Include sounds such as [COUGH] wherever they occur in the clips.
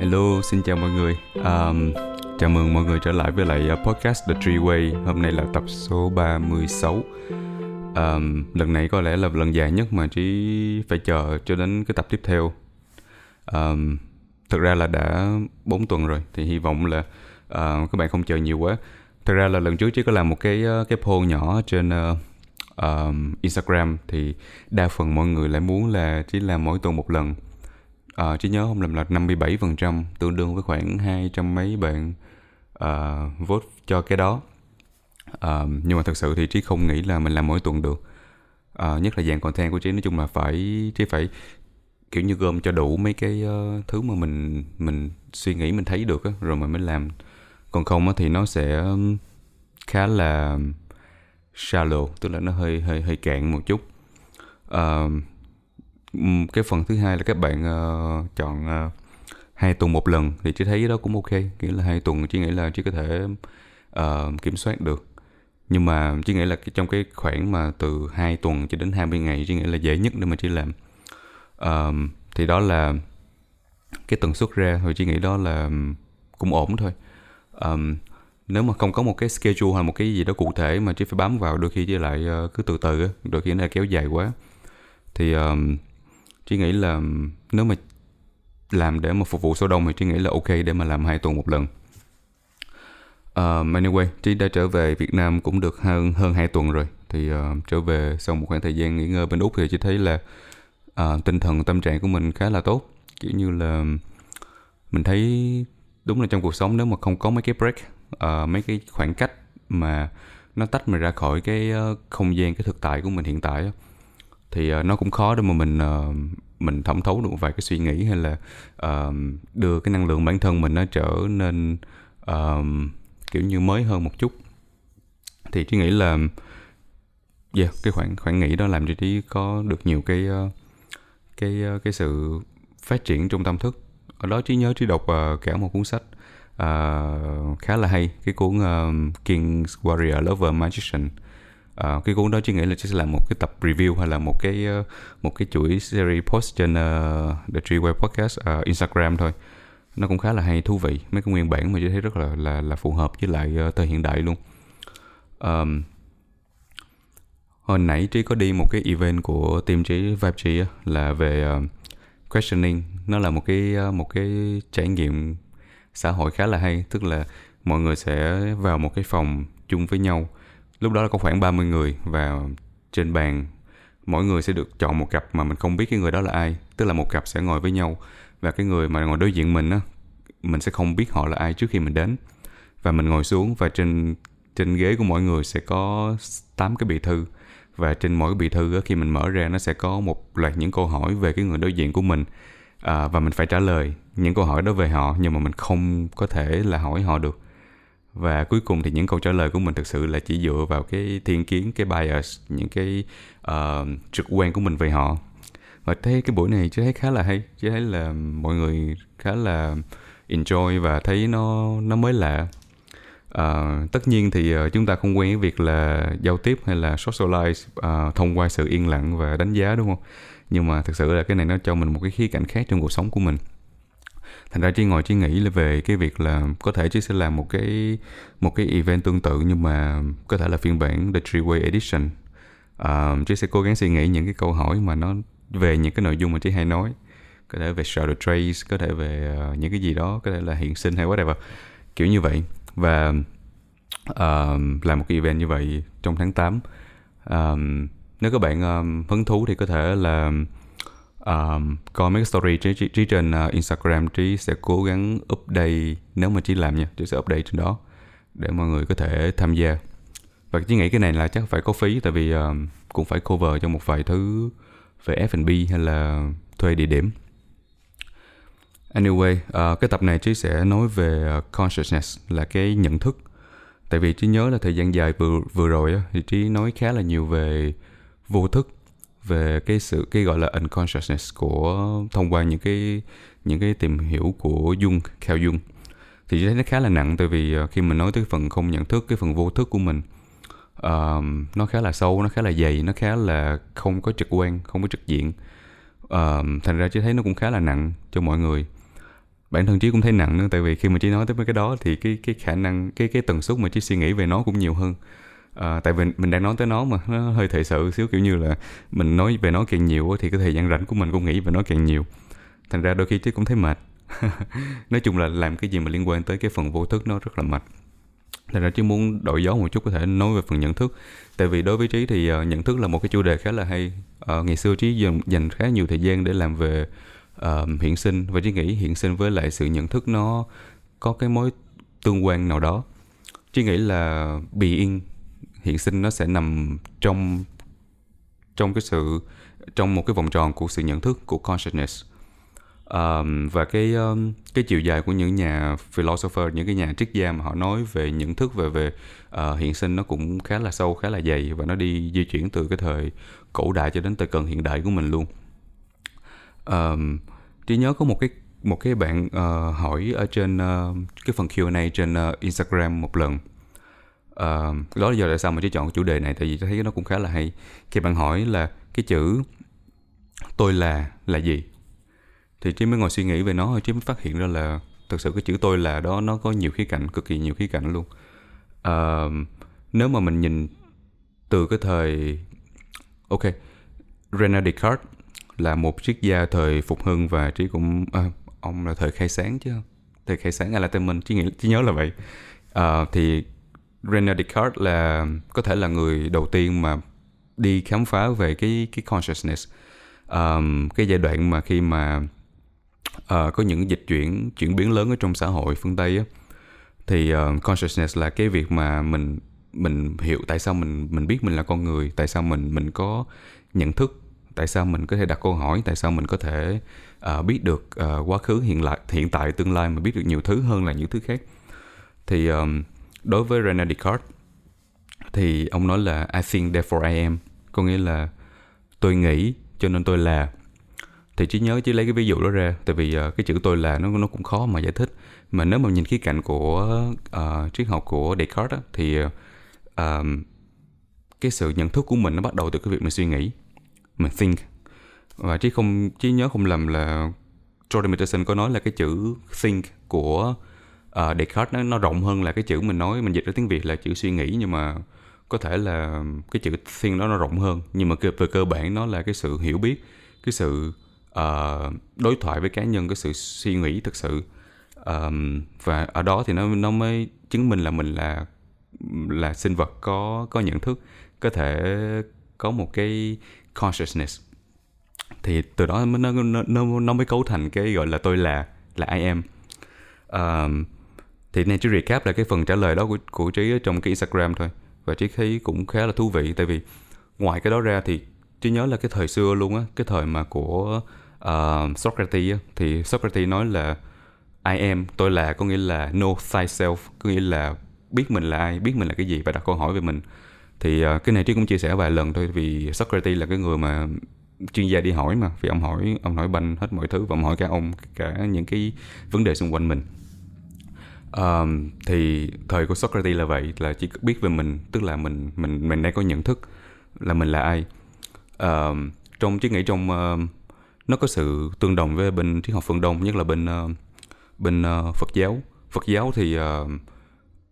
Hello, xin chào mọi người. Um, chào mừng mọi người trở lại với lại ờ, podcast The Tree Way. Hôm nay là tập số 36. Um, lần này có lẽ là lần dài nhất mà Trí phải chờ cho đến cái tập tiếp theo. Um, thực ra là đã 4 tuần rồi thì hy vọng là uh, các bạn không chờ nhiều quá. Thực ra là lần trước Trí có làm một cái ờ, cái poll nhỏ trên uh, um, Instagram thì đa phần mọi người lại muốn là chỉ làm mỗi tuần một lần à, trí nhớ không lầm là 57% tương đương với khoảng hai trăm mấy bạn uh, vote cho cái đó. Uh, nhưng mà thật sự thì trí không nghĩ là mình làm mỗi tuần được. Uh, nhất là dạng content của trí nói chung là phải trí phải kiểu như gom cho đủ mấy cái uh, thứ mà mình mình suy nghĩ mình thấy được á, rồi mình mới làm. Còn không á, thì nó sẽ khá là shallow tức là nó hơi hơi hơi cạn một chút. Uh, Ừ, cái phần thứ hai là các bạn uh, chọn uh, hai tuần một lần thì chị thấy đó cũng ok. Nghĩa là hai tuần chị nghĩ là chị có thể uh, kiểm soát được. Nhưng mà chị nghĩ là trong cái khoảng mà từ 2 tuần cho đến 20 ngày chị nghĩ là dễ nhất để mà chị làm. Uh, thì đó là cái tần suất ra thì chị nghĩ đó là ừ, cũng ổn thôi. Um, nếu mà không có một cái schedule hay một cái gì đó cụ thể mà chị phải bám vào đôi khi chị lại uh, cứ từ từ đôi khi nó kéo dài quá. Thì um, Trí nghĩ là nếu mà làm để mà phục vụ số đông thì Trí nghĩ là ok để mà làm hai tuần một lần. Um, anyway Trí đã trở về Việt Nam cũng được hơn hơn hai tuần rồi. Thì uh, trở về sau một khoảng thời gian nghỉ ngơi bên úc thì Trí thấy là uh, tinh thần tâm trạng của mình khá là tốt. Kiểu như là mình thấy đúng là trong cuộc sống nếu mà không có mấy cái break uh, mấy cái khoảng cách mà nó tách mình ra khỏi cái uh, không gian cái thực tại của mình hiện tại thì uh, nó cũng khó để mà mình uh, mình thẩm thấu được một vài cái suy nghĩ hay là uh, đưa cái năng lượng bản thân mình nó trở nên uh, kiểu như mới hơn một chút. Thì trí nghĩ là yeah, cái khoảng khoảng nghỉ đó làm cho trí có được nhiều cái uh, cái uh, cái sự phát triển trong tâm thức. Ở đó trí nhớ trí đọc uh, cả một cuốn sách uh, khá là hay cái cuốn uh, King's Warrior Lover Magician à, cái cuốn đó chỉ nghĩ là chỉ sẽ làm một cái tập review hay là một cái ờ, một cái chuỗi series post trên uh, The Tree Web Podcast uh, Instagram thôi. Nó cũng khá là hay thú vị. Mấy cái nguyên bản mà tôi thấy rất là là là phù hợp với lại uh, thời hiện đại luôn. Um, hồi nãy trí có đi một cái event của team trí vibe trí là về uh, questioning. Nó là một cái uh, một cái trải nghiệm xã hội khá là hay. Tức là mọi người sẽ vào một cái phòng chung với nhau lúc đó là có khoảng 30 người và trên bàn mỗi người sẽ được chọn một cặp mà mình không biết cái người đó là ai. Tức là một cặp sẽ ngồi với nhau và cái người mà ngồi đối diện mình á mình sẽ không biết họ là ai trước khi mình đến. Và mình ngồi xuống và trên trên ghế của mỗi người sẽ có 8 cái bì thư. Và trên mỗi cái bì thư á, khi mình mở ra nó sẽ có một loạt những câu hỏi về cái người đối diện của mình. À, và mình phải trả lời những câu hỏi đó về họ nhưng mà mình không có thể là hỏi họ được và cuối cùng thì những câu trả lời của mình thực sự là chỉ dựa vào cái thiên kiến cái bias những cái uh, trực quan của mình về họ. Và thấy cái buổi này chứ thấy khá là hay chứ thấy là mọi người khá là enjoy và thấy nó nó mới lạ. Uh, tất nhiên thì uh, chúng ta không quen với việc là giao tiếp hay là socialize uh, thông qua sự yên lặng và đánh giá đúng không? Nhưng mà thực sự là cái này nó cho mình một cái khía cạnh khác trong cuộc sống của mình thành ra chỉ ngồi chỉ nghĩ là về cái việc là có thể chứ sẽ làm một cái một cái event tương tự nhưng mà có thể là phiên bản The Three Way Edition. À, uh, chị sẽ cố gắng suy nghĩ những cái câu hỏi mà nó về những cái nội dung mà chị hay nói. Có thể về shadow trace có thể về uh, những cái gì đó có thể là hiện sinh hay whatever. Kiểu như vậy. Và uh, làm một cái event như vậy trong tháng 8 um, nếu các bạn um, hứng thú thì có thể là um, coi mấy cái story trí, trí, trí trên uh, Instagram trí sẽ cố gắng update nếu mà trí làm nha trí sẽ update trên đó để mọi người có thể tham gia. Và trí nghĩ cái này là chắc phải có phí tại vì um, cũng phải cover cho một vài thứ về F&B hay là thuê địa điểm. Anyway, uh, cái tập này trí sẽ nói về uh, consciousness là cái nhận thức. Tại vì trí nhớ là thời gian dài vừa vừa rồi á, thì trí nói khá là nhiều về vô thức về cái sự cái gọi là unconsciousness của thông qua những cái những cái tìm hiểu của Jung Carl Jung. Thì thấy nó khá là nặng tại vì ờ, khi mình nói tới phần không nhận thức cái phần vô thức của mình uh, nó khá là sâu nó khá là dày nó khá là không có trực quan không có trực diện. Uh, thành ra chỉ thấy nó cũng khá là nặng cho mọi người. Bản thân trí cũng thấy nặng nữa tại vì khi mà trí nói tới mấy cái đó thì cái cái khả năng cái cái tần suất mà trí suy nghĩ về nó cũng nhiều hơn à, tại vì mình đang nói tới nó mà nó hơi thể sự xíu kiểu như là mình nói về nó càng nhiều thì cái thời gian rảnh của mình cũng nghĩ về nó càng nhiều. Thành ra đôi khi trí cũng thấy mệt. [LAUGHS] Nói chung là làm cái gì mà liên quan tới cái phần vô thức nó rất là mệt. Thành ra trí muốn đổi gió một chút có thể nói về phần nhận thức. Tại vì đối với trí thì uh, nhận thức là một cái chủ đề khá là hay. Uh, ngày xưa trí dành, dành khá nhiều thời gian để làm về uh, hiện sinh và trí nghĩ hiện sinh với lại sự nhận thức nó có cái mối tương quan nào đó. Trí nghĩ là being hiện sinh nó sẽ nằm trong trong cái sự trong một cái vòng tròn của sự nhận thức của consciousness. Um, và cái um, cái chiều dài của những nhà philosopher những cái nhà triết gia mà họ nói về nhận thức về về uh, hiện sinh nó cũng khá là sâu khá là dày và nó đi di chuyển từ cái thời cổ đại cho đến thời cận hiện đại của mình luôn. Um, trí nhớ có một cái một cái bạn uh, hỏi ở trên uh, cái phần Q&A trên uh, Instagram một lần uh, đó là do tại sao mà trí chọn chủ đề này tại vì tôi thấy nó cũng khá là hay. Khi bạn hỏi là cái chữ tôi là là gì thì trí mới ngồi suy nghĩ về nó rồi trí mới phát hiện ra là thực sự cái chữ tôi là đó nó có nhiều khía cạnh cực kỳ nhiều khía cạnh luôn. Uh, nếu mà mình nhìn từ cái thời ok René Descartes là một triết gia thời phục hưng và trí cũng à, ông là thời khai sáng chứ thời khai sáng Enlightenment trí nghĩ trí nhớ là vậy. À, thì René Descartes là có thể là người đầu tiên mà đi khám phá về cái cái consciousness. Um, cái giai đoạn mà khi mà uh, có những dịch chuyển chuyển biến lớn ở trong xã hội phương Tây á, thì uh, consciousness là cái việc mà mình mình hiểu tại sao mình mình biết mình là con người tại sao mình mình có nhận thức tại sao mình có thể đặt câu hỏi tại sao mình có thể uh, biết được uh, quá khứ hiện lại hiện tại tương lai mà biết được nhiều thứ hơn là những thứ khác. Thì um, đối với René Descartes thì ông nói là I think therefore I am. Có nghĩa là tôi nghĩ cho nên tôi là. Thì chỉ nhớ chỉ lấy cái ví dụ đó ra tại vì uh, cái chữ tôi là nó nó cũng khó mà giải thích. Mà nếu mà nhìn khía cạnh của uh, triết học của Descartes á, thì uh, cái sự nhận thức của mình nó bắt đầu từ cái việc mình suy nghĩ mình think. Và chỉ không chỉ nhớ không lầm là Jordan Peterson có nói là cái chữ think của uh, Descartes nó, nó rộng hơn là cái chữ mình nói mình dịch ra tiếng Việt là chữ suy nghĩ nhưng mà có thể là cái chữ thiên đó nó rộng hơn. Nhưng mà về cơ bản nó là cái sự hiểu biết cái sự uh, đối thoại với cá nhân cái sự suy nghĩ thực sự. Um, và ở đó thì nó nó mới chứng minh là mình là là sinh vật có có nhận thức có thể có một cái consciousness. Thì từ đó nó nó nó, nó mới cấu thành cái gọi là tôi là là I am. Um, thì này chỉ recap là cái phần trả lời đó của của trí trong cái Instagram thôi. Và trí thấy cũng khá là thú vị tại vì ngoài cái đó ra thì trí nhớ là cái thời xưa luôn á cái thời mà của uh, Socrates á, thì Socrates nói là I am tôi là có nghĩa là know thyself có nghĩa là biết mình là ai biết mình là cái gì và đặt câu hỏi về mình. Thì uh, cái này trí cũng chia sẻ vài lần thôi vì Socrates là cái người mà chuyên gia đi hỏi mà. Vì ông hỏi ông hỏi banh hết mọi thứ và ông hỏi cả ông cả những cái vấn đề xung quanh mình um, thì thời của Socrates là vậy là chỉ biết về mình tức là mình mình mình đang có nhận thức là mình là ai. Um, trong triết nghĩ trong uh, nó có sự tương đồng với bên triết học phương đông nhất là bên uh, bên uh, Phật giáo. Phật giáo thì uh,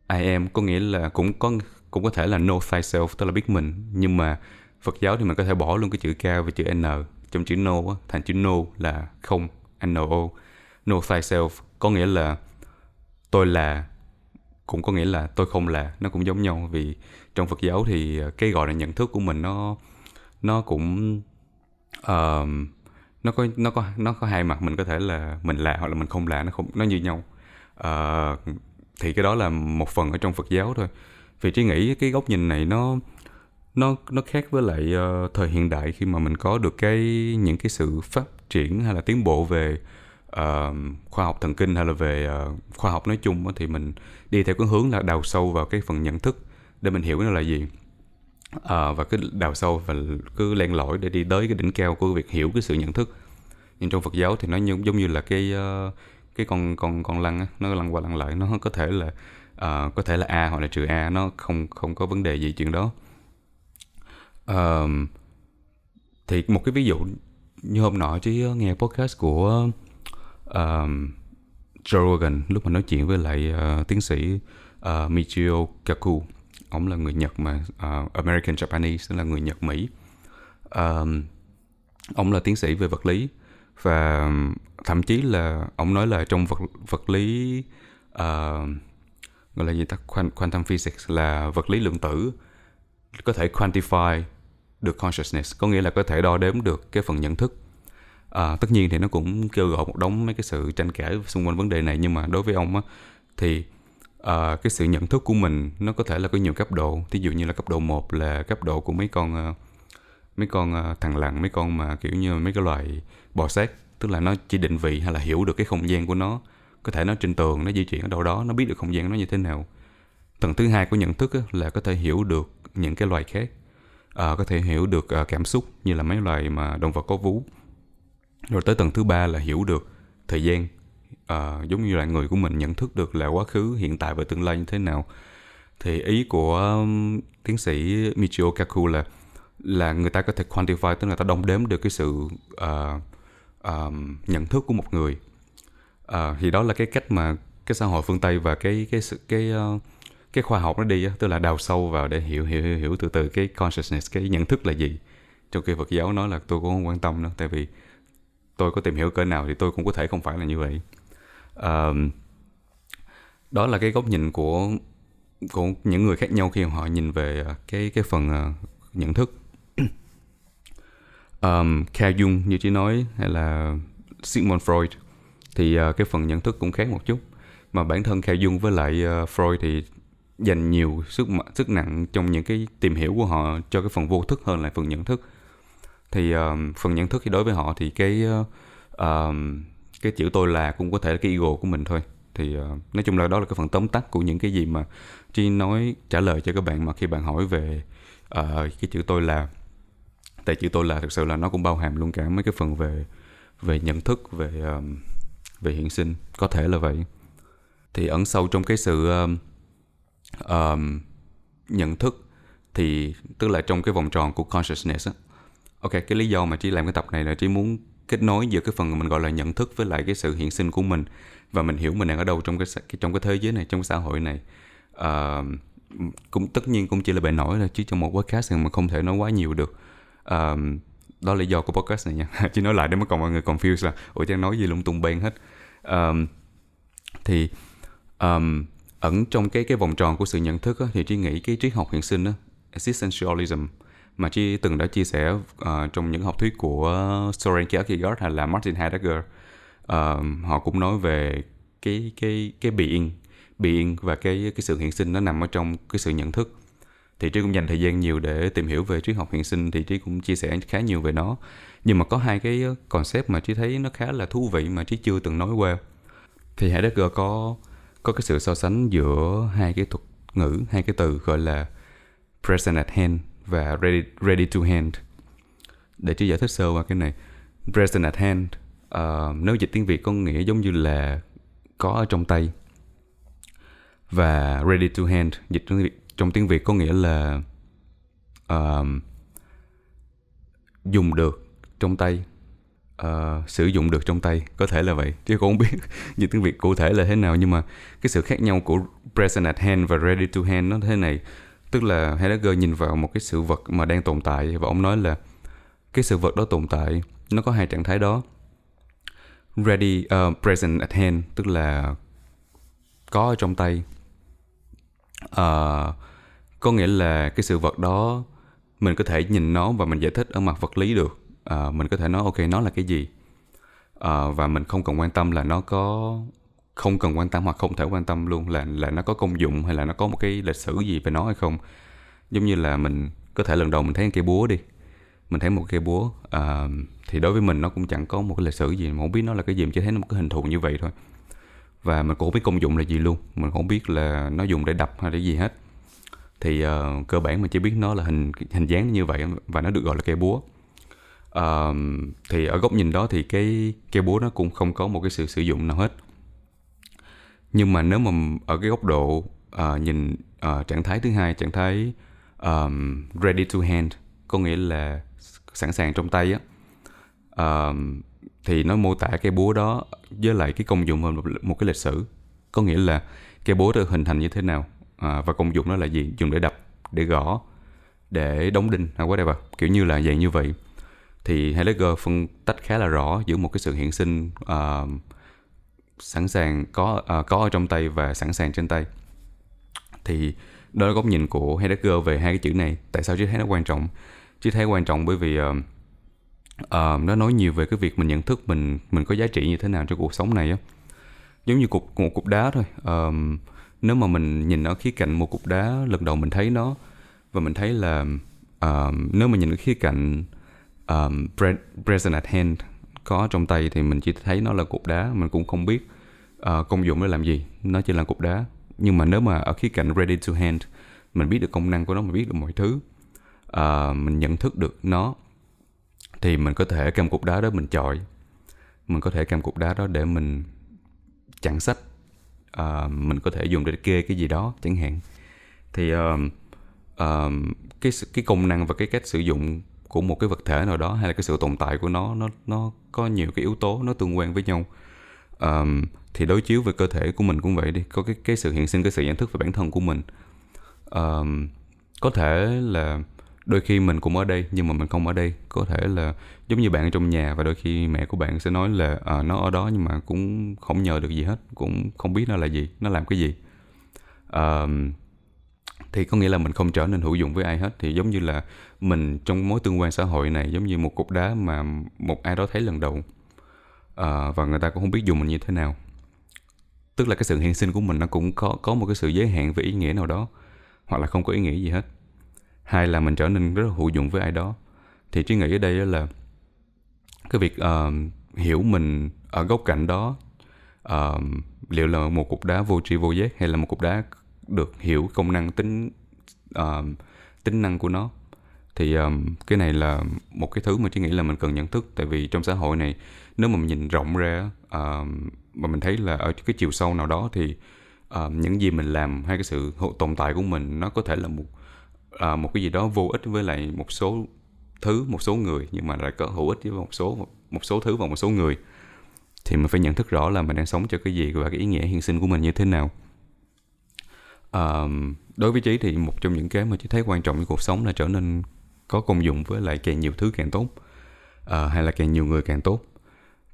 I am có nghĩa là cũng có cũng có thể là know thyself tức là biết mình. Nhưng mà Phật giáo thì mình có thể bỏ luôn cái chữ K và chữ N trong chữ no thành chữ no là không N O. Know thyself có nghĩa là tôi là cũng có nghĩa là tôi không là nó cũng giống nhau. Vì trong Phật giáo thì ờ, cái gọi là nhận thức của mình nó nó cũng uh, nó có nó có nó có hai mặt. Mình có thể là mình là hoặc là mình không là nó không nó như nhau. Uh, thì cái đó là một phần ở trong Phật giáo thôi. Vì trí nghĩ cái góc nhìn này nó nó nó khác với lại uh, thời hiện đại khi mà mình có được cái những cái sự phát triển hay là tiến bộ về uh, khoa học thần kinh hay là về uh, khoa học nói chung thì mình đi theo cái hướng là đào sâu vào cái phần nhận thức để mình hiểu nó là gì. Uh, và cứ đào sâu và cứ len lỏi để đi tới cái đỉnh cao của việc hiểu cái sự nhận thức. Nhưng trong Phật giáo thì nó như, giống như là cái uh, cái con con con lăn nó lăn qua lăn lại nó có thể là uh, có thể là a hoặc là trừ a nó không không có vấn đề gì chuyện đó. Uh, thì một cái ví dụ như hôm nọ chứ nghe podcast của um, Joe Rogan lúc mà nói chuyện với lại uh, tiến sĩ uh, Michio Kaku. Ông là người Nhật mà uh, American Japanese tức là người Nhật Mỹ. Um, ông là tiến sĩ về vật lý và thậm chí là ông nói là trong vật vật lý uh, gọi là gì ta? Quantum physics là vật lý lượng tử có thể quantify được consciousness có nghĩa là có thể đo đếm được cái phần nhận thức à, tất nhiên thì nó cũng kêu gọi một đống mấy cái sự tranh cãi xung quanh vấn đề này nhưng mà đối với ông á thì à, cái sự nhận thức của mình nó có thể là có nhiều cấp độ. Thí dụ như là cấp độ 1 là cấp độ của mấy con à, mấy con à, thằng lằn mấy con mà kiểu như mấy cái loài bò sát. Tức là nó chỉ định vị hay là hiểu được cái không gian của nó có thể nó trên tường nó di chuyển ở đâu đó nó biết được không gian nó như thế nào. Tầng thứ hai của nhận thức á, là có thể hiểu được những cái loài khác. À, có thể hiểu được à, cảm xúc như là mấy loài mà động vật có vú rồi tới tầng thứ ba là hiểu được thời gian à, giống như là người của mình nhận thức được là quá khứ hiện tại và tương lai như thế nào. Thì ý của um, tiến sĩ Michio Kaku là là người ta có thể quantify tức là ta đong đếm được cái sự uh, uh, nhận thức của một người. Uh, thì đó là cái cách mà cái xã hội phương tây và cái cái sự cái uh, cái khoa học nó đi tức là đào sâu vào để hiểu hiểu hiểu, hiểu từ từ cái consciousness cái nhận thức là gì. Trong khi Phật giáo nói là tôi cũng không quan tâm nữa tại vì tôi có tìm hiểu cỡ nào thì tôi cũng có thể không phải là như vậy. Uh, đó là cái góc nhìn của của những người khác nhau khi họ nhìn về ờ, cái cái phần uh, nhận thức. [CLEARS THROAT] Um, Carl Jung như chị nói hay là Sigmund Freud thì uh, cái phần nhận thức cũng khác một chút. Mà bản thân Carl Jung với lại uh, Freud thì dành nhiều sức sức nặng trong những cái tìm hiểu của họ cho cái phần vô thức hơn là phần nhận thức thì um, phần nhận thức thì đối với họ thì cái uh, cái chữ tôi là cũng có thể là cái ego của mình thôi. Thì uh, nói chung là đó là cái phần tóm tắt của những cái gì mà Chi nói trả lời cho các bạn mà khi bạn hỏi về uh, cái chữ tôi là tại chữ tôi là thực sự là nó cũng bao hàm luôn cả mấy cái phần về về nhận thức về um, về hiện sinh. Có thể là vậy. Thì ẩn sâu trong cái sự um, um, nhận thức thì tức là trong cái vòng tròn của consciousness á ok cái lý do mà trí làm cái tập này là trí muốn kết nối giữa cái phần mình gọi là nhận thức với lại cái sự hiện sinh của mình. Và mình hiểu mình đang ở đâu trong cái trong cái thế giới này trong cái xã hội này. Uh, cũng tất nhiên cũng chỉ là bề nổi thôi chứ trong một podcast thì mình không thể nói quá nhiều được. Uh, đó là lý do của podcast này nha. [LAUGHS] Chỉ nói lại để mà còn mọi người confused là ủa trang nói gì lung tung beng hết. Um, thì um, ẩn trong cái cái vòng tròn của sự nhận thức á, thì trí nghĩ cái triết học hiện sinh á, existentialism mà chi từng đã chia sẻ uh, trong những học thuyết của Soren Kierkegaard hay là Martin Heidegger uh, họ cũng nói về cái cái cái being being và cái cái sự hiện sinh nó nằm ở trong cái sự nhận thức. Thì trí cũng dành thời gian nhiều để tìm hiểu về triết học hiện sinh thì trí cũng chia sẻ khá nhiều về nó. Nhưng mà có hai cái concept mà trí thấy nó khá là thú vị mà trí chưa từng nói qua. Thì Heidegger có có cái sự so sánh giữa hai cái thuật ngữ hai cái từ gọi là present at hand và ready ready to hand. Để trí giải thích sơ qua cái này. Present at hand uh, nếu dịch tiếng việt có nghĩa giống như là có ở trong tay. Và ready to hand dịch trong tiếng việt, trong tiếng việt có nghĩa là uh, dùng được trong tay. Uh, sử dụng được trong tay có thể là vậy chứ cũng không biết [LAUGHS] như tiếng việt cụ thể là thế nào. Nhưng mà cái sự khác nhau của present at hand và ready to hand nó thế này tức là Heidegger nhìn vào một cái sự vật mà đang tồn tại và ông nói là cái sự vật đó tồn tại nó có hai trạng thái đó. Ready uh, present at hand tức là có ở trong tay. Uh, có nghĩa là cái sự vật đó mình có thể nhìn nó và mình giải thích ở mặt vật lý được. Uh, mình có thể nói ok nó là cái gì? Uh, và mình không cần quan tâm là nó có không cần quan tâm hoặc không thể quan tâm luôn là là nó có công dụng hay là nó có một cái lịch sử gì về nó hay không. Giống như là mình có thể lần đầu mình thấy cây búa đi. Mình thấy một cây búa uh, thì đối với mình nó cũng chẳng có một cái lịch sử gì mà không biết nó là cái gì mình chỉ thấy nó một cái hình thù như vậy thôi. Và mình cũng không biết công dụng là gì luôn mình không biết là nó dùng để đập hay để gì hết. Thì uh, cơ bản mình chỉ biết nó là hình hình dáng như vậy và nó được gọi là cây búa. Uh, thì ở góc nhìn đó thì cái cây búa nó cũng không có một cái sự sử dụng nào hết nhưng mà nếu mà ở cái góc độ uh, nhìn uh, trạng thái thứ hai trạng thái um, ready to hand có nghĩa là sẵn sàng trong tay á uh, thì nó mô tả cái búa đó với lại cái công dụng một, một cái lịch sử. Có nghĩa là cái búa được hình thành như thế nào à, và công dụng nó là gì dùng để đập để gõ để đóng đinh hay whatever kiểu như là dạng như vậy. Thì Heidegger phân tách khá là rõ giữa một cái sự hiện sinh uh, sẵn sàng có uh, có ở trong tay và sẵn sàng trên tay. Thì đó là góc nhìn của Heidegger về hai cái chữ này. Tại sao chứ thấy nó quan trọng? Chứ thấy quan trọng bởi vì uh, uh, nó nói nhiều về cái việc mình nhận thức mình mình có giá trị như thế nào cho cuộc sống này á. Giống như cục một cục đá thôi. Um, nếu mà mình nhìn ở khía cạnh một cục đá lần đầu mình thấy nó và mình thấy là um, nếu mà nhìn ở khía cạnh um, present at hand có trong tay thì mình chỉ thấy nó là cục đá mình cũng không biết uh, công dụng nó làm gì. Nó chỉ là cục đá. Nhưng mà nếu mà ở khía cạnh ready to hand mình biết được công năng của nó mình biết được mọi thứ uh, mình nhận thức được nó thì mình có thể cầm cục đá đó mình chọi. Mình có thể cầm cục đá đó để mình chặn sách uh, mình có thể dùng để kê cái gì đó chẳng hạn. Thì uh, uh, cái cái công năng và cái cách sử dụng của một cái vật thể nào đó hay là cái sự tồn tại của nó nó nó có nhiều cái yếu tố nó tương quan với nhau. Um, thì đối chiếu về cơ thể của mình cũng vậy đi có cái cái sự hiện sinh cái sự nhận thức về bản thân của mình. Um, có thể là đôi khi mình cũng ở đây nhưng mà mình không ở đây. Có thể là giống như bạn ở trong nhà và đôi khi mẹ của bạn sẽ nói là à, nó ở đó nhưng mà cũng không nhờ được gì hết cũng không biết nó là gì nó làm cái gì. Um, thì có nghĩa là mình không trở nên hữu dụng với ai hết. Thì giống như là mình trong mối tương quan xã hội này giống như một cục đá mà một ai đó thấy lần đầu à, và người ta cũng không biết dùng mình như thế nào. Tức là cái sự hiện sinh của mình nó cũng có có một cái sự giới hạn về ý nghĩa nào đó hoặc là không có ý nghĩa gì hết. Hai là mình trở nên rất là hữu dụng với ai đó. Thì trí nghĩ ở đây là cái việc uh, hiểu mình ở góc cạnh đó uh, liệu là một cục đá vô tri vô giác hay là một cục đá được hiểu công năng tính uh, tính năng của nó. Thì um, cái này là một cái thứ mà chị nghĩ là mình cần nhận thức. Tại vì trong xã hội này nếu mà mình nhìn rộng ra uh, mà mình thấy là ở cái chiều sâu nào đó thì uh, những gì mình làm hay cái sự tồn tại của mình nó có thể là một uh, một cái gì đó vô ích với lại một số thứ một số người. Nhưng mà lại có hữu ích với một số một số thứ và một số người. Thì mình phải nhận thức rõ là mình đang sống cho cái gì và cái ý nghĩa hiện sinh của mình như thế nào um, đối với trí thì một trong những cái mà trí thấy quan trọng trong cuộc sống là trở nên có công dụng với lại càng nhiều thứ càng tốt uh, hay là càng nhiều người càng tốt.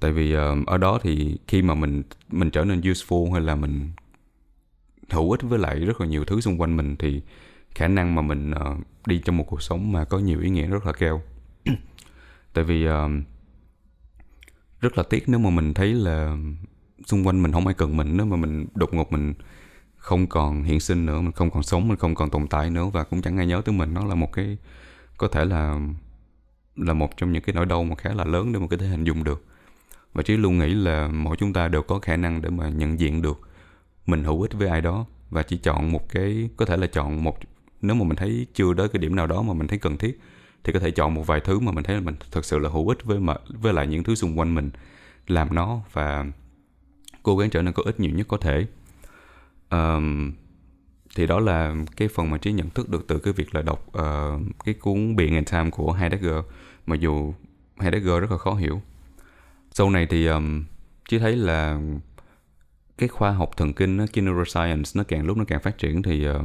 Tại vì uh, ở đó thì khi mà mình mình trở nên useful hay là mình hữu ích với lại rất là nhiều thứ xung quanh mình thì khả năng mà mình uh, đi trong một cuộc sống mà có nhiều ý nghĩa rất là cao. [CLEARS THROAT] Tại vì uh, rất là tiếc nếu mà mình thấy là xung quanh mình không ai cần mình nếu mà mình đột ngột mình không còn hiện sinh nữa, mình không còn sống, mình không còn tồn tại nữa, và cũng chẳng ai nhớ tới mình. Nó là một cái, có thể là là một trong những cái nỗi đau mà khá là lớn để mà có thể hình dung được. Và trí luôn nghĩ là mỗi chúng ta đều có khả năng để mà nhận diện được mình hữu ích với ai đó, và chỉ chọn một cái, có thể là chọn một, nếu mà mình thấy chưa đến cái điểm nào đó mà mình thấy cần thiết, thì có thể chọn một vài thứ mà mình thấy là mình thật sự là hữu ích với mà, với lại những thứ xung quanh mình, làm nó, và cố gắng trở nên có ích nhiều nhất có thể um, thì đó là cái phần mà trí nhận thức được từ cái việc là đọc uh, cái cuốn Being and Time của Heidegger. Mặc dù Heidegger rất là khó hiểu. Sau này thì um, trí thấy là cái khoa học thần kinh nó, cái neuroscience nó càng lúc nó càng phát triển thì uh,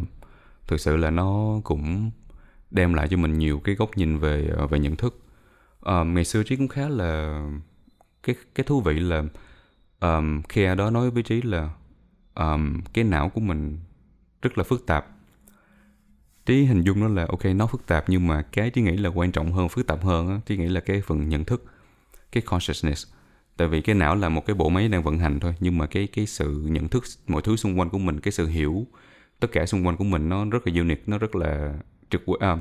thực sự là nó cũng đem lại cho mình nhiều cái góc nhìn về uh, về nhận thức. Um, ngày xưa trí cũng khá là cái cái thú vị là um, khi đó nói với trí là um, cái não của mình rất là phức tạp. Trí hình dung nó là ok nó phức tạp nhưng mà cái trí nghĩ là quan trọng hơn phức tạp hơn á trí nghĩ là cái phần nhận thức cái consciousness. Tại vì cái não là một cái bộ máy đang vận hành thôi nhưng mà cái cái sự nhận thức mọi thứ xung quanh của mình cái sự hiểu tất cả xung quanh của mình nó rất là unique nó rất là trực à,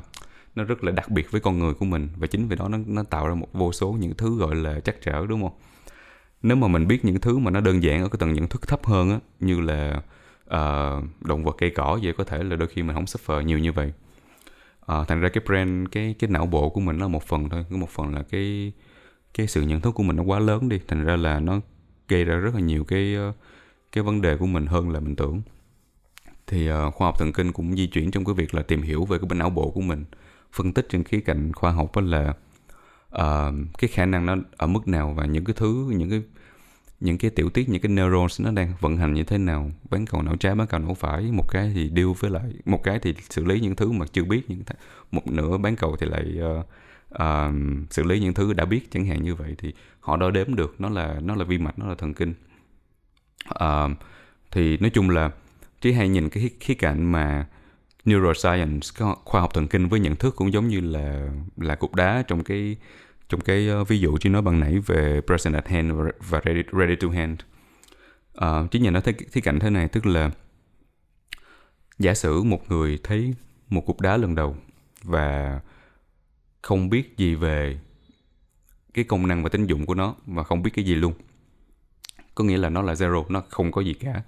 nó rất là đặc biệt với con người của mình. Và chính vì đó nó nó tạo ra một vô số những thứ gọi là chắc trở đúng không? Nếu mà mình biết những thứ mà nó đơn giản ở cái tầng nhận thức thấp hơn á như là uh, động vật cây cỏ vậy có thể là đôi khi mình không suffer nhiều như vậy. Uh, thành ra cái brain cái cái não bộ của mình nó một phần thôi một phần là cái cái sự nhận thức của mình nó quá lớn đi thành ra là nó gây ra rất là nhiều cái ờ, cái vấn đề của mình hơn là mình tưởng. Thì uh, khoa học thần kinh cũng di chuyển trong cái việc là tìm hiểu về cái bên não bộ của mình phân tích trên khía cạnh khoa học là uh, cái khả năng nó ở mức nào và những cái thứ những cái những cái tiểu tiết những cái neurons nó đang vận hành như thế nào? Bán cầu não trái bán cầu não phải một cái thì deal với lại một cái thì xử lý những thứ mà chưa biết những th- một nửa bán cầu thì lại uh, uh, xử lý những thứ đã biết chẳng hạn như vậy thì họ đo đếm được nó là nó là vi mạch nó là thần kinh. Uh, thì nói chung là chỉ hay nhìn cái khía cạnh mà neuroscience khoa học thần kinh với nhận thức cũng giống như là là cục đá trong cái trong cái uh, ví dụ chị nói bằng nãy về present at hand và ready, ready to hand. Uh, chính nhà nó thấy thấy cảnh thế này tức là giả sử một người thấy một cục đá lần đầu và không biết gì về cái công năng và tính dụng của nó và không biết cái gì luôn có nghĩa là nó là zero nó không có gì cả.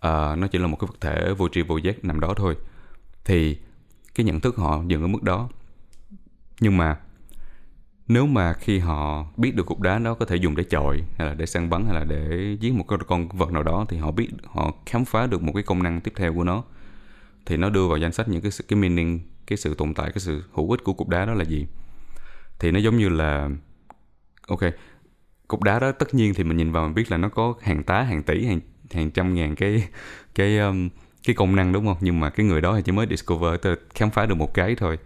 À, nó chỉ là một cái vật thể vô tri vô giác nằm đó thôi thì cái nhận thức họ dừng ở mức đó. Nhưng mà nếu mà khi họ biết được cục đá đó có thể dùng để chọi hay là để săn bắn hay là để giết một con vật nào đó thì họ biết họ khám phá được một cái công năng tiếp theo của nó thì nó đưa vào danh sách những cái cái meaning cái sự tồn tại cái sự hữu ích của cục đá đó là gì. Thì nó giống như là ok cục đá đó tất nhiên thì mình nhìn vào mình biết là nó có hàng tá hàng tỷ hàng hàng trăm ngàn cái cái um, cái công năng đúng không? Nhưng mà cái người đó thì chỉ mới discover tức khám phá được một cái thôi.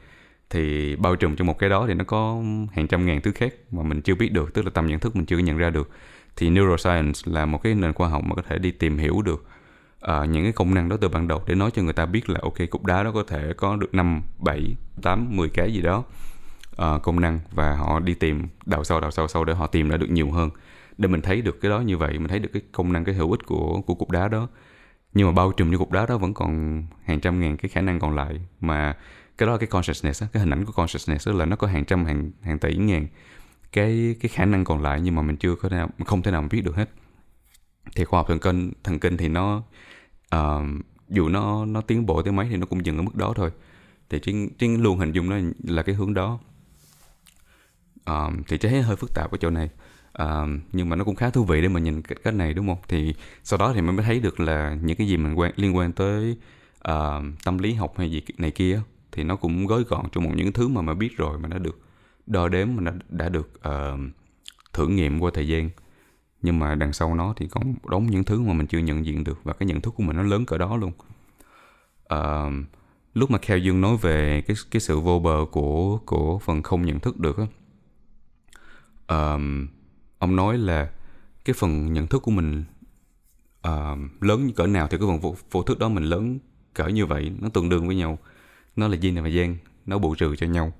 Thì bao trùm cho một cái đó thì nó có hàng trăm ngàn thứ khác mà mình chưa biết được tức là tầm nhận thức mình chưa nhận ra được. Thì neuroscience là một cái nền khoa học mà có thể đi tìm hiểu được uh, những cái công năng đó từ ban đầu để nói cho người ta biết là ok cục đá đó có thể có được 5, 7, 8, 10 cái gì đó uh, công năng và họ đi tìm đào sâu đào sâu sâu để họ tìm ra được nhiều hơn. Để mình thấy được cái đó như vậy mình thấy được cái công năng cái hữu ích của của cục đá đó nhưng mà bao trùm như cục đá đó vẫn còn hàng trăm ngàn cái khả năng còn lại. Mà cái đó là cái consciousness cái hình ảnh của consciousness là nó có hàng trăm hàng hàng tỷ ngàn cái cái khả năng còn lại nhưng mà mình chưa có nào không thể nào biết được hết. Thì khoa học thần kinh thần kinh thì nó uh, dù nó nó tiến bộ tới mấy thì nó cũng dừng ở mức đó thôi. Thì trên trên luôn hình dung nó là cái hướng đó. Um, thì thấy hơi phức tạp ở chỗ này uh, nhưng mà nó cũng khá thú vị để mình nhìn cách, cách này đúng không? Thì sau đó thì mình mới thấy được là những cái gì mình quan liên quan tới uh, tâm lý học hay gì này kia thì nó cũng gói gọn trong một những thứ mà mình biết rồi mà nó được đo đếm mà nó đã được uh, thử nghiệm qua thời gian. Nhưng mà đằng sau nó thì còn đống những thứ mà mình chưa nhận diện được và cái nhận thức của mình nó lớn cỡ đó luôn. Uh, lúc mà Kheo Dương nói về cái cái sự vô bờ của của phần không nhận thức được á um, ông nói là cái phần nhận thức của mình uh, lớn như cỡ nào thì cái phần vô, vô thức đó mình lớn cỡ như vậy nó tương đương với nhau. Nó là yin và yang nó bù trừ cho nhau.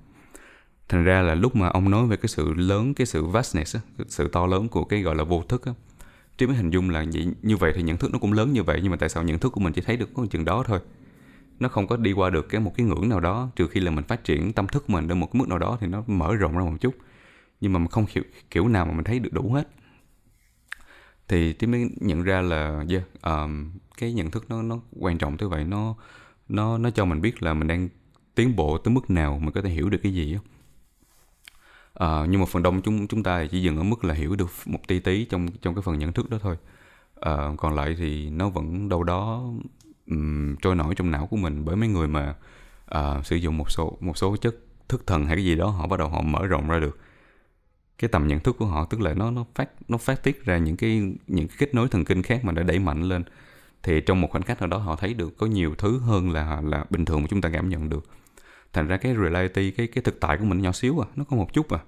Thành ra là lúc mà ông nói về cái sự lớn cái sự vastness cái sự to lớn của cái gọi là vô thức á trí mới hình dung là vậy như vậy thì nhận thức nó cũng lớn như vậy nhưng mà tại sao nhận thức của mình chỉ thấy được có chừng đó thôi? Nó không có đi qua được cái một cái ngưỡng nào đó trừ khi là mình phát triển tâm thức mình đến một cái mức nào đó thì nó mở rộng ra một chút nhưng mà mình không hiểu kiểu nào mà mình thấy được đủ hết. Thì tí mới nhận ra là yeah, um, cái nhận thức nó nó quan trọng tới vậy. Nó nó nó cho mình biết là mình đang tiến bộ tới mức nào mình có thể hiểu được cái gì á. Uh, nhưng mà phần đông chúng chúng ta chỉ dừng ở mức là hiểu được một tí tí trong trong cái phần nhận thức đó thôi. Uh, còn lại thì nó vẫn đâu đó um, trôi nổi trong não của mình bởi mấy người mà uh, sử dụng một số một số chất thức thần hay cái gì đó họ bắt đầu họ mở rộng ra được cái tầm nhận thức của họ, tức là nó nó phát nó phát tiết ra những cái những cái kết nối thần kinh khác mà đã đẩy mạnh lên. Thì trong một khoảnh khắc nào đó họ thấy được có nhiều thứ hơn là là bình thường mà chúng ta cảm nhận được. Thành ra cái reality, cái cái thực tại của mình nhỏ xíu à nó có một chút à.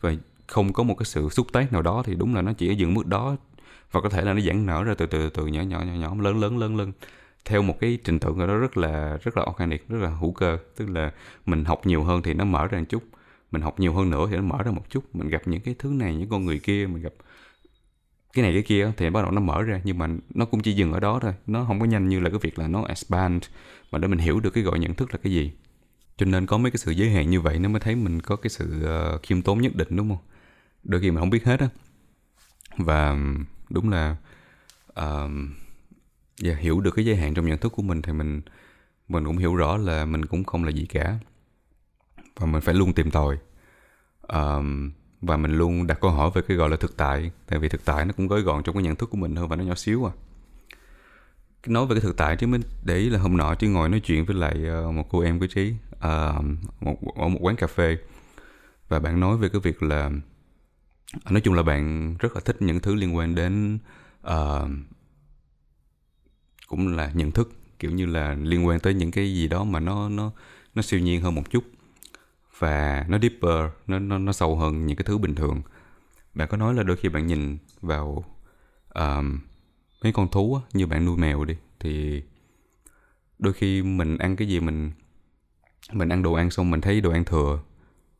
Và không có một cái sự xúc tác nào đó thì đúng là nó chỉ ở dừng mức đó và có thể là nó giãn nở ra từ từ từ nhỏ nhỏ nhỏ nhỏ, lớn lớn lớn lớn. Theo một cái trình tự nào đó rất là rất là organic, rất là hữu cơ. Tức là mình học nhiều hơn thì nó mở ra một chút mình học nhiều hơn nữa thì nó mở ra một chút. Mình gặp những cái thứ này những con người kia mình gặp cái này cái kia thì bắt đầu nó mở ra. Nhưng mà nó cũng chỉ dừng ở đó thôi. Nó không có nhanh như là cái việc là nó expand mà để mình hiểu được cái gọi nhận thức là cái gì. Cho nên có mấy cái sự giới hạn như vậy nó mới thấy mình có cái sự uh, khiêm tốn nhất định đúng không? Đôi khi mình không biết hết á. Và đúng là uh, yeah, hiểu được cái giới hạn trong nhận thức của mình thì mình mình cũng hiểu rõ là mình cũng không là gì cả và mình phải luôn tìm tòi. Um, và mình luôn đặt câu hỏi về cái gọi là thực tại. Tại vì thực tại nó cũng gói gọn trong cái nhận thức của mình hơn và nó nhỏ xíu à. Nói về cái thực tại chứ mình để ý là hôm nọ chứ ngồi nói chuyện với lại ờ, một cô em của trí uh, một ở một quán cà phê. Và bạn nói về cái việc là nói chung là bạn rất là thích những thứ liên quan đến uh, cũng là nhận thức. Kiểu như là liên quan tới những cái gì đó mà nó nó nó siêu nhiên hơn một chút và nó deeper nó nó nó sâu hơn những cái thứ bình thường. Bạn có nói là đôi khi bạn nhìn vào um, mấy con thú á, như bạn nuôi mèo đi thì đôi khi mình ăn cái gì mình mình ăn đồ ăn xong mình thấy đồ ăn thừa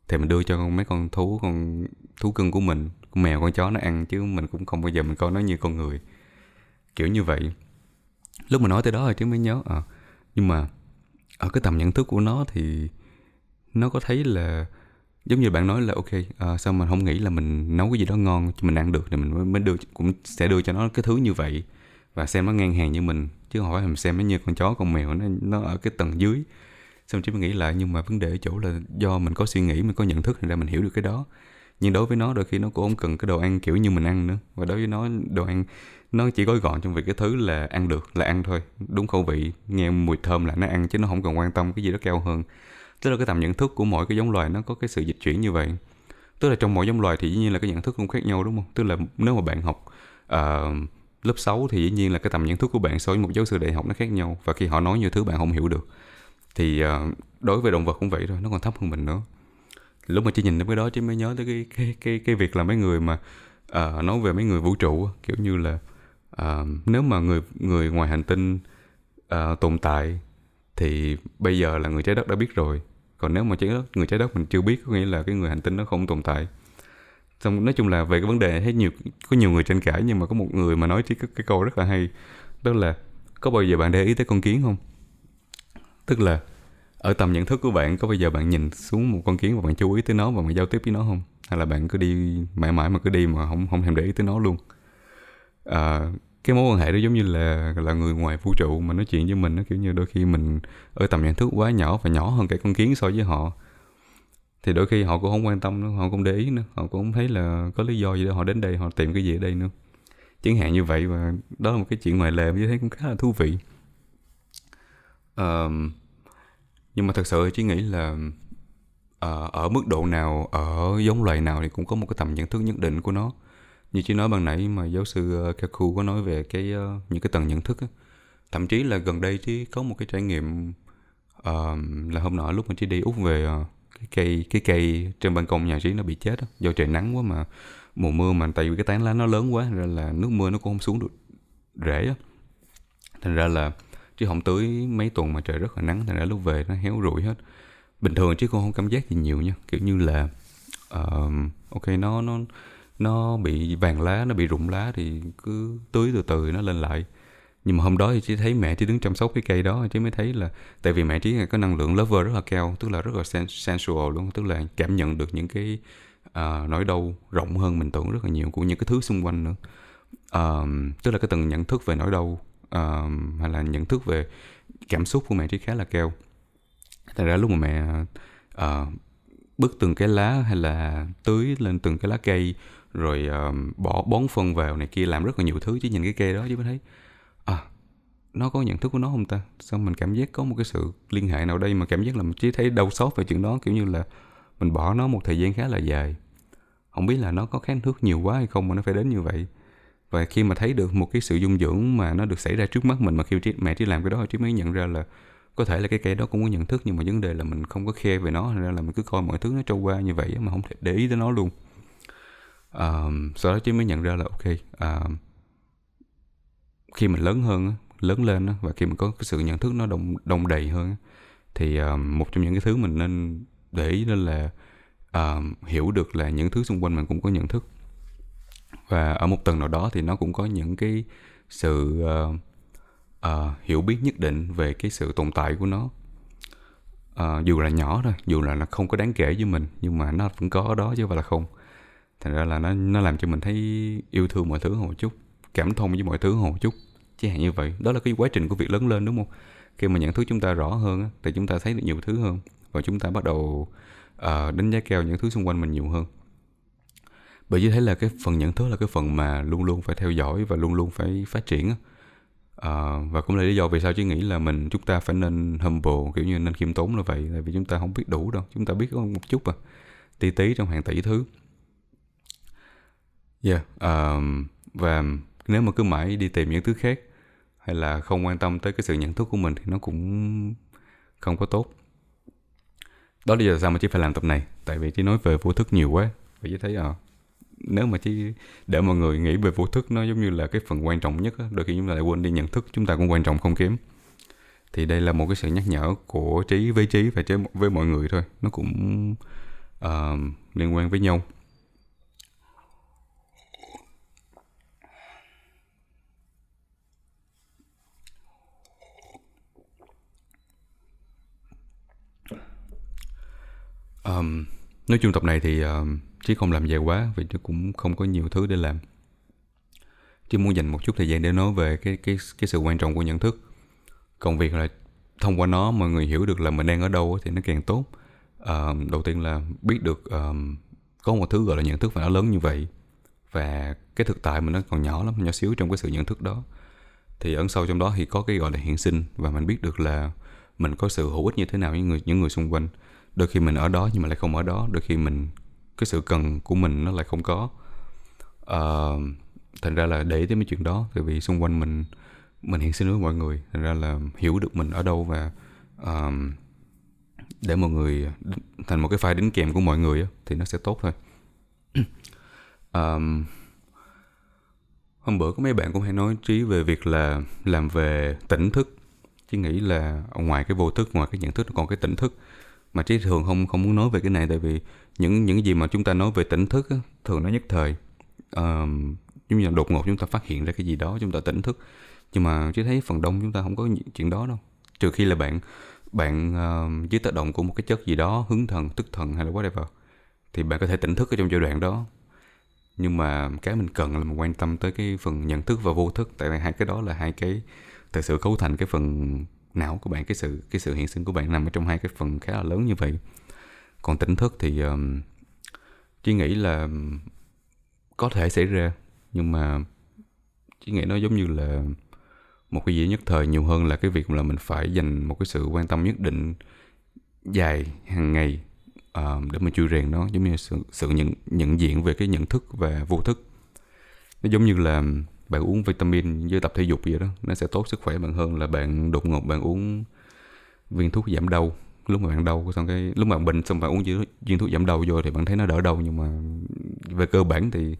thì mình đưa cho con mấy con thú con thú cưng của mình con mèo con chó nó ăn chứ mình cũng không bao giờ mình coi nó như con người. Kiểu như vậy. Lúc mà nói tới đó rồi chứ mới nhớ à, nhưng mà ở cái tầm nhận thức của nó thì nó có thấy là giống như bạn nói là ok uh, sao mình không nghĩ là mình nấu cái gì đó ngon cho mình ăn được thì mình mới đưa cũng sẽ đưa cho nó cái thứ như vậy và xem nó ngang hàng như mình chứ không phải mình xem nó như con chó con mèo nó nó ở cái tầng dưới. Xong chỉ mình nghĩ lại nhưng mà vấn đề ở chỗ là do mình có suy nghĩ mình có nhận thức nên ra mình hiểu được cái đó. Nhưng đối với nó đôi khi nó cũng không cần cái đồ ăn kiểu như mình ăn nữa. Và đối với nó đồ ăn nó chỉ gói gọn trong việc cái thứ là ăn được là ăn thôi. Đúng khẩu vị nghe mùi thơm là nó ăn chứ nó không cần quan tâm cái gì đó cao hơn tức là cái tầm nhận thức của mỗi cái giống loài nó có cái sự dịch chuyển như vậy. Tức là trong mỗi giống loài thì dĩ nhiên là cái nhận thức cũng khác nhau đúng không? Tức là nếu mà bạn học uh, lớp 6 thì dĩ nhiên là cái tầm nhận thức của bạn so với một giáo sư đại học nó khác nhau. Và khi họ nói nhiều thứ bạn không hiểu được. Thì uh, đối với động vật cũng vậy thôi nó còn thấp hơn mình nữa. Lúc mà chỉ nhìn đến cái đó chứ mới nhớ tới cái cái cái cái việc là mấy người mà uh, nói về mấy người vũ trụ kiểu như là uh, nếu mà người người ngoài hành tinh uh, tồn tại thì bây giờ là người trái đất đã biết rồi còn nếu mà trái đất người trái đất mình chưa biết có nghĩa là cái người hành tinh nó không tồn tại. Xong nói chung là về cái vấn đề thấy nhiều có nhiều người tranh cãi nhưng mà có một người mà nói cái, cái câu rất là hay đó là có bao giờ bạn để ý tới con kiến không? Tức là ở tầm nhận thức của bạn có bao giờ bạn nhìn xuống một con kiến và bạn chú ý tới nó và bạn giao tiếp với nó không? Hay là bạn cứ đi mãi mãi mà cứ đi mà không không thèm để ý tới nó luôn? À, cái mối quan hệ đó giống như là là người ngoài vũ trụ mà nói chuyện với mình nó kiểu như đôi khi mình ở tầm nhận thức quá nhỏ và nhỏ hơn cả con kiến so với họ. Thì đôi khi họ cũng không quan tâm nữa họ cũng để ý nữa họ cũng không thấy là có lý do gì để họ đến đây họ tìm cái gì ở đây nữa. Chẳng hạn như vậy và đó là một cái chuyện ngoài lề như thấy cũng khá là thú vị. Um, nhưng mà thật sự chỉ nghĩ là uh, ở mức độ nào ở giống loài nào thì cũng có một cái tầm nhận thức nhất định của nó như chị nói ban nãy mà giáo sư ờ, Kaku có nói về cái uh, những cái tầng nhận thức á. thậm chí là gần đây chứ có một cái trải nghiệm uh, là hôm nọ lúc mà chị đi úc về uh, cái cây cái cây trên ban công nhà chị nó bị chết đó, do trời nắng quá mà mùa mưa mà tại vì cái tán lá nó lớn quá nên là nước mưa nó cũng không xuống được rễ á. Thành ra là chứ không tưới mấy tuần mà trời rất là nắng thành ra lúc về nó héo rụi hết. Bình thường chứ con không cảm giác gì nhiều nha. Kiểu như là uh, ok nó nó nó bị vàng lá nó bị rụng lá thì cứ tưới từ từ nó lên lại. Nhưng mà hôm đó thì chỉ thấy mẹ chỉ đứng chăm sóc cái cây đó chứ mới thấy là tại vì mẹ trí có năng lượng lover rất là cao tức là rất là sensual luôn tức là cảm nhận được những cái uh, nỗi đau rộng hơn mình tưởng rất là nhiều của những cái thứ xung quanh nữa. Uh, tức là cái tầng nhận thức về nỗi đau uh, hay là nhận thức về cảm xúc của mẹ trí khá là cao. Thành ra lúc mà mẹ uh, bứt từng cái lá hay là tưới lên từng cái lá cây rồi uh, bỏ bón phân vào này kia làm rất là nhiều thứ chứ nhìn cái cây đó chứ mới thấy. À nó có nhận thức của nó không ta? Sao mình cảm giác có một cái sự liên hệ nào đây mà cảm giác là mình chỉ thấy đau xót về chuyện đó kiểu như là mình bỏ nó một thời gian khá là dài. Không biết là nó có kháng thuốc nhiều quá hay không mà nó phải đến như vậy. Và khi mà thấy được một cái sự dung dưỡng mà nó được xảy ra trước mắt mình mà khi mẹ chỉ làm cái đó thì mới nhận ra là có thể là cái cây đó cũng có nhận thức nhưng mà vấn đề là mình không có khe về nó nên là mình cứ coi mọi thứ nó trôi qua như vậy mà không thể để ý tới nó luôn um, sau đó chứ mới nhận ra là ok um, khi mình lớn hơn lớn lên và khi mình có cái sự nhận thức nó đồng đồng đầy hơn thì um, một trong những cái thứ mình nên để ý đó là um, hiểu được là những thứ xung quanh mình cũng có nhận thức. Và ở một tầng nào đó thì nó cũng có những cái sự uh, uh, hiểu biết nhất định về cái sự tồn tại của nó. Uh, dù là nhỏ thôi dù là nó không có đáng kể với mình nhưng mà nó vẫn có ở đó chứ không phải là không thành ra là nó nó làm cho mình thấy yêu thương mọi thứ hơn một chút cảm thông với mọi thứ hơn một chút. Chỉ hạn như vậy đó là cái quá trình của việc lớn lên đúng không? Khi mà nhận thức chúng ta rõ hơn thì chúng ta thấy được nhiều thứ hơn và chúng ta bắt đầu uh, đánh giá cao những thứ xung quanh mình nhiều hơn. Bởi vì thế là cái phần nhận thức là cái phần mà luôn luôn phải theo dõi và luôn luôn phải phát triển à, và cũng là lý do vì sao chứ nghĩ là mình chúng ta phải nên humble kiểu như nên khiêm tốn là vậy tại vì chúng ta không biết đủ đâu chúng ta biết có một chút à tí tí trong hàng tỷ thứ yeah um, và nếu mà cứ mãi đi tìm những thứ khác hay là không quan tâm tới cái sự nhận thức của mình thì nó cũng không có tốt. Đó là do sao mà chỉ phải làm tập này tại vì chỉ nói về vô thức nhiều quá. Và chị thấy à, nếu mà chỉ để mọi người nghĩ về vô thức nó giống như là cái phần quan trọng nhất á, đôi khi chúng ta lại quên đi nhận thức chúng ta cũng quan trọng không kém. Thì đây là một cái sự nhắc nhở của trí với trí và với, với mọi người thôi. Nó cũng uh, liên quan với nhau. Um, nói chung tập này thì um, chứ không làm dài quá vì chứ cũng không có nhiều thứ để làm. Chứ muốn dành một chút thời gian để nói về cái cái cái sự quan trọng của nhận thức. Còn việc là thông qua nó mọi người hiểu được là mình đang ở đâu thì nó càng tốt. Uh, đầu tiên là biết được um, có một thứ gọi là nhận thức và nó lớn như vậy. Và cái thực tại mình nó còn nhỏ lắm nhỏ xíu trong cái sự nhận thức đó. Thì ẩn sâu trong đó thì có cái gọi là hiện sinh và mình biết được là mình có sự hữu ích như thế nào với người những người xung quanh đôi khi mình ở đó nhưng mà lại không ở đó. Đôi khi mình cái sự cần của mình nó lại không có. Uh, thành ra là để tới mấy chuyện đó tại vì xung quanh mình mình hiện sinh với mọi người. Thành ra là hiểu được mình ở đâu và uh, để mọi người thành một cái file đính kèm của mọi người thì nó sẽ tốt thôi. [CLEARS THROAT] Um, hôm bữa có mấy bạn cũng hay nói trí về việc là làm về tỉnh thức. Chứ nghĩ là ngoài cái vô thức ngoài cái nhận thức còn cái tỉnh thức mà trí thường không không muốn nói về cái này tại vì những những gì mà chúng ta nói về tỉnh thức á, thường nó nhất thời. Uh, giống như là đột ngột chúng ta phát hiện ra cái gì đó chúng ta tỉnh thức. Nhưng mà trí thấy phần đông chúng ta không có chuyện đó đâu. Trừ khi là bạn bạn uh, dưới tác động của một cái chất gì đó hứng thần tức thần hay là whatever thì bạn có thể tỉnh thức ở trong giai đoạn đó. Nhưng mà cái mình cần là mình quan tâm tới cái phần nhận thức và vô thức tại vì hai cái đó là hai cái thực sự cấu thành cái phần não của bạn cái sự cái sự hiện sinh của bạn nằm ở trong hai cái phần khá là lớn như vậy. Còn tỉnh thức thì um, chỉ nghĩ là có thể xảy ra nhưng mà chỉ nghĩ nó giống như là một cái gì nhất thời nhiều hơn là cái việc là mình phải dành một cái sự quan tâm nhất định dài hàng ngày uh, để mình chui rèn nó giống như sự, sự nhận nhận diện về cái nhận thức và vô thức. Nó giống như là bạn uống vitamin với tập thể dục gì đó nó sẽ tốt sức khỏe bạn hơn là bạn đột ngột bạn uống viên thuốc giảm đau. Lúc mà bạn đau xong cái lúc mà bạn bệnh xong bạn uống viên thuốc giảm đau vô thì bạn thấy nó đỡ đau nhưng mà về cơ bản thì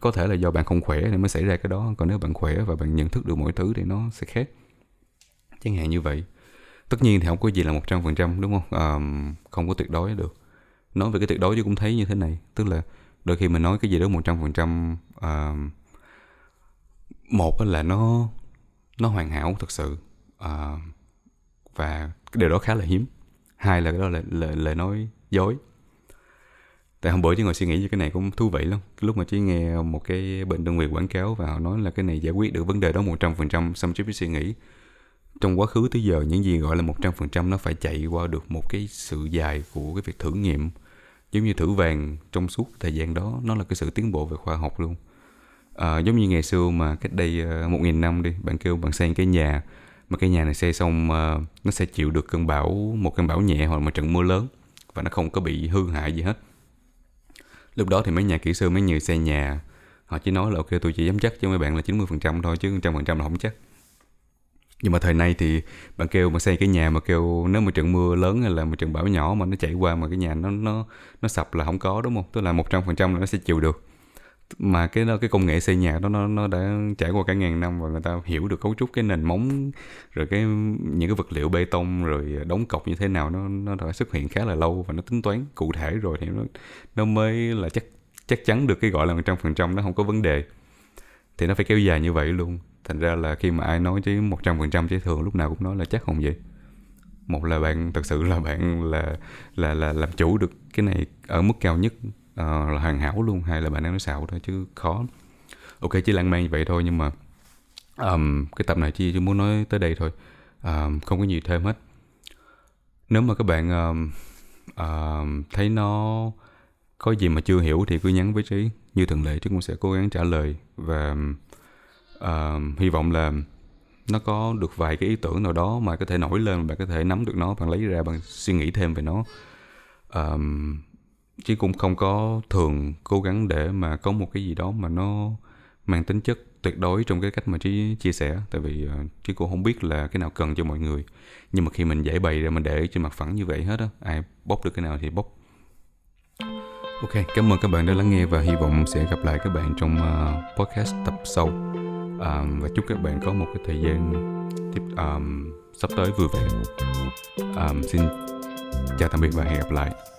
có thể là do bạn không khỏe nên mới xảy ra cái đó. Còn nếu bạn khỏe và bạn nhận thức được mọi thứ thì nó sẽ khác. Chẳng hạn như vậy. Tất nhiên thì không có gì là một trăm phần trăm đúng không? À, không có tuyệt đối được. Nói về cái tuyệt đối chứ cũng thấy như thế này. Tức là đôi khi mình nói cái gì đó một trăm phần trăm một là nó nó hoàn hảo thật sự à, và cái điều đó khá là hiếm. Hai là cái đó là lời, lời nói dối. Tại hôm bữa chị ngồi suy nghĩ về cái này cũng thú vị lắm. Lúc mà chị nghe một cái bệnh đơn vị quảng cáo và họ nói là cái này giải quyết được vấn đề đó một trăm phần trăm xong chị mới suy nghĩ trong quá khứ tới giờ những gì gọi là một trăm phần trăm nó phải chạy qua được một cái sự dài của cái việc thử nghiệm. Giống như thử vàng trong suốt thời gian đó nó là cái sự tiến bộ về khoa học luôn à, giống như ngày xưa mà cách đây ờ, một nghìn năm đi bạn kêu bạn xây cái nhà mà cái nhà này xây xong uh, nó sẽ chịu được cơn bão một cơn bão nhẹ hoặc là một trận mưa lớn và nó không có bị hư hại gì hết. Lúc đó thì mấy nhà kỹ sư mấy người xây nhà họ chỉ nói là ok tôi chỉ dám chắc cho mấy bạn là 90% thôi chứ 100% là không chắc. Nhưng mà thời nay thì bạn kêu mà xây cái nhà mà kêu nếu mà trận mưa lớn hay là một trận bão nhỏ mà nó chảy qua mà cái nhà nó nó nó sập là không có đúng không? Tức là một trăm phần trăm là nó sẽ chịu được mà cái đó, cái công nghệ xây nhà đó, nó nó đã trải qua cả ngàn năm và người ta hiểu được cấu trúc cái nền móng, rồi cái những cái vật liệu bê tông, rồi đóng cọc như thế nào, nó nó đã xuất hiện khá là lâu và nó tính toán cụ thể rồi thì nó nó mới là chắc chắc chắn được cái gọi là một trăm phần trăm, nó không có vấn đề. Thì nó phải kéo dài như vậy luôn. Thành ra là khi mà ai nói chứ một trăm phần trăm chứ thường lúc nào cũng nói là chắc không vậy. Một là bạn, thật sự là bạn là là là làm chủ được cái này ở mức cao nhất uh, là hoàn hảo luôn hay là bạn đang nói xạo thôi chứ khó. Ok chỉ lãng mạn như vậy thôi nhưng mà um, cái tập này chỉ, chỉ muốn nói tới đây thôi. Um, không có gì thêm hết. Nếu mà các bạn um, um, thấy nó có gì mà chưa hiểu thì cứ nhắn với trí như thường lệ chứ cũng sẽ cố gắng trả lời và uh, hy vọng là nó có được vài cái ý tưởng nào đó mà có thể nổi lên bạn có thể nắm được nó bạn lấy ra bạn suy nghĩ thêm về nó. Um, chứ cũng không có thường cố gắng để mà có một cái gì đó mà nó mang tính chất tuyệt đối trong cái cách mà trí chia sẻ. Tại vì ờ, uh, trí cũng không biết là cái nào cần cho mọi người. Nhưng mà khi mình giải bày ra mình để trên mặt phẳng như vậy hết á ai bóc được cái nào thì bóc ok cảm ơn các bạn đã lắng nghe và hy vọng sẽ gặp lại các bạn trong uh, podcast tập sau. Um, và chúc các bạn có một cái thời gian tiếp um, sắp tới vui vẻ. Um, xin chào tạm biệt và hẹn gặp lại.